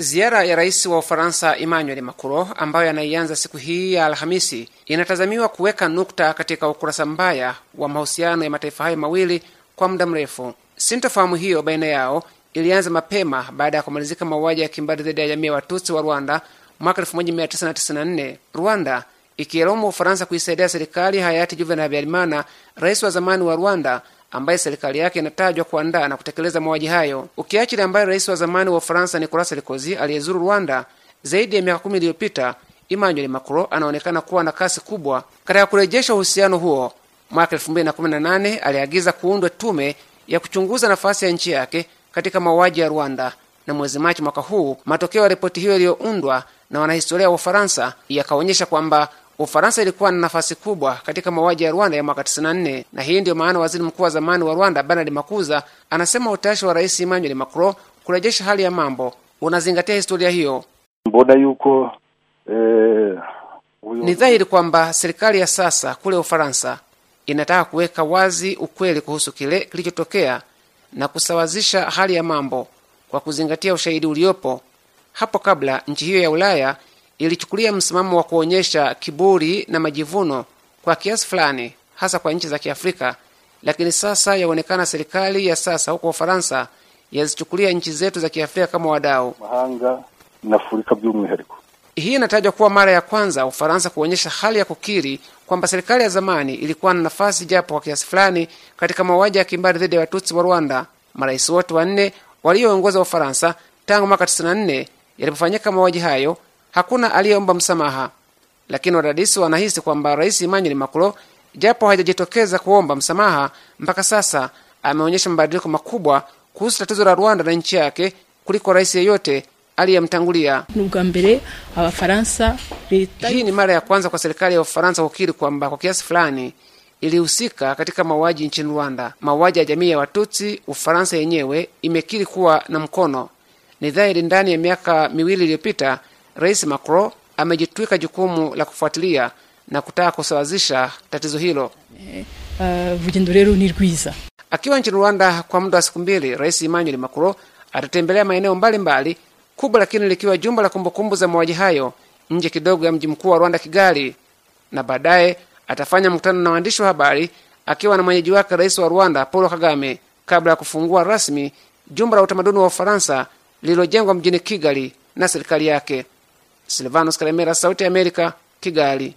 Ziara ya rais wa Ufaransa Emmanuel Macron ambayo anaianza siku hii ya Alhamisi inatazamiwa kuweka nukta katika ukurasa mbaya wa mahusiano ya mataifa hayo mawili kwa muda mrefu. Sintofahamu hiyo baina yao ilianza mapema baada ya kumalizika mauaji ya kimbari dhidi ya jamii ya Watutsi wa Rwanda mwaka 1994. Rwanda ikielaumu Ufaransa kuisaidia serikali hayati Juvenal Habyarimana, rais wa zamani wa Rwanda, ambaye serikali yake inatajwa kuandaa na kutekeleza mauaji hayo, ukiachilia ambaye rais wa zamani wa Ufaransa Nicolas Sarkozy aliyezuru Rwanda zaidi ya miaka kumi iliyopita. Emmanuel Macron anaonekana kuwa na kasi kubwa katika kurejesha uhusiano huo. Mwaka 2018 aliagiza kuundwe tume ya kuchunguza nafasi ya nchi yake katika mauaji ya Rwanda, na mwezi Machi mwaka huu matokeo ya ripoti hiyo iliyoundwa na wanahistoria wa Ufaransa yakaonyesha kwamba Ufaransa ilikuwa na nafasi kubwa katika mauaji ya Rwanda ya mwaka 94, na hii ndiyo maana waziri mkuu wa zamani wa Rwanda Bernard Makuza anasema utashi wa rais Emmanuel Macron kurejesha hali ya mambo unazingatia historia hiyo. mbona yuko eh, Ni dhahiri kwamba serikali ya sasa kule Ufaransa inataka kuweka wazi ukweli kuhusu kile kilichotokea na kusawazisha hali ya mambo kwa kuzingatia ushahidi uliopo. Hapo kabla nchi hiyo ya Ulaya ilichukulia msimamo wa kuonyesha kiburi na majivuno kwa kiasi fulani, hasa kwa nchi za Kiafrika, lakini sasa yaonekana serikali ya sasa huko Ufaransa yazichukulia nchi zetu za Kiafrika kama wadau. Hii inatajwa kuwa mara ya kwanza Ufaransa kuonyesha hali ya kukiri kwamba serikali ya zamani ilikuwa na nafasi japo kwa kiasi fulani katika mauaji ya kimbari dhidi ya Watutsi wa Rwanda. Marais wote wanne walioongoza Ufaransa tangu mwaka 94 yalipofanyika mauaji hayo, hakuna aliyeomba msamaha, lakini wadadisi wanahisi kwamba Rais Emmanuel Macron, japo hajajitokeza kuomba msamaha mpaka sasa, ameonyesha mabadiliko makubwa kuhusu tatizo la Rwanda na nchi yake kuliko rais yeyote aliyemtangulia. Hii ni mara ya kwanza kwa serikali ya Ufaransa kukiri kwamba kwa kiasi fulani ilihusika katika mauaji nchini Rwanda, mauaji ya jamii ya Watutsi. Ufaransa yenyewe imekiri kuwa na mkono. Ni dhahiri ndani ya miaka miwili iliyopita, Rais Macron amejitwika jukumu la kufuatilia na kutaka kusawazisha tatizo hilo. uh, Akiwa nchini Rwanda kwa muda wa siku mbili, Rais Emmanuel Macron atatembelea maeneo mbalimbali, kubwa lakini likiwa jumba la kumbukumbu za mauaji hayo nje kidogo ya mji mkuu wa Rwanda, Kigali, na baadaye atafanya mkutano na waandishi wa habari akiwa na mwenyeji wake rais wa Rwanda Paul Kagame, kabla ya kufungua rasmi jumba la utamaduni wa Ufaransa lililojengwa mjini Kigali na serikali yake. Silvanos Kalemera, Sauti ya Amerika, Kigali.